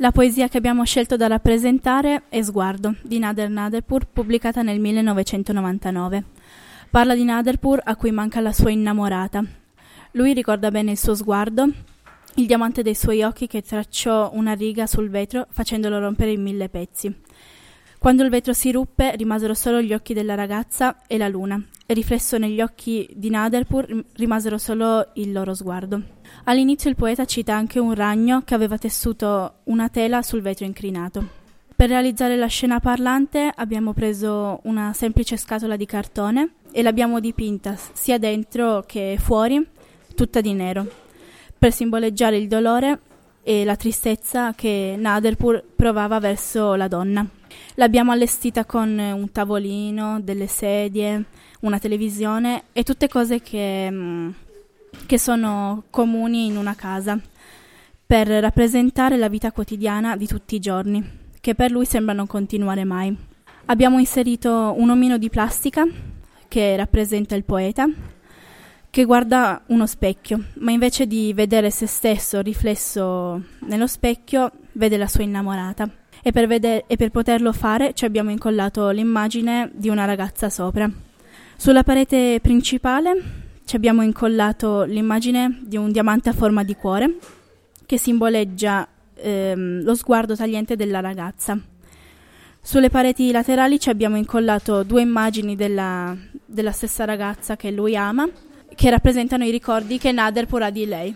La poesia che abbiamo scelto da rappresentare è Sguardo di Nader Naderpur, pubblicata nel 1999. Parla di Naderpur a cui manca la sua innamorata. Lui ricorda bene il suo sguardo, il diamante dei suoi occhi che tracciò una riga sul vetro facendolo rompere in mille pezzi. Quando il vetro si ruppe rimasero solo gli occhi della ragazza e la luna, riflesso negli occhi di Naderpur rimasero solo il loro sguardo. All'inizio il poeta cita anche un ragno che aveva tessuto una tela sul vetro incrinato. Per realizzare la scena parlante abbiamo preso una semplice scatola di cartone e l'abbiamo dipinta sia dentro che fuori, tutta di nero, per simboleggiare il dolore e la tristezza che Naderpur provava verso la donna. L'abbiamo allestita con un tavolino, delle sedie, una televisione e tutte cose che, mm, che sono comuni in una casa per rappresentare la vita quotidiana di tutti i giorni, che per lui sembra non continuare mai. Abbiamo inserito un omino di plastica che rappresenta il poeta, che guarda uno specchio, ma invece di vedere se stesso riflesso nello specchio, vede la sua innamorata e per, veder- e per poterlo fare ci abbiamo incollato l'immagine di una ragazza sopra. Sulla parete principale ci abbiamo incollato l'immagine di un diamante a forma di cuore che simboleggia ehm, lo sguardo tagliente della ragazza. Sulle pareti laterali ci abbiamo incollato due immagini della, della stessa ragazza che lui ama, che rappresentano i ricordi che Nader porrà di lei.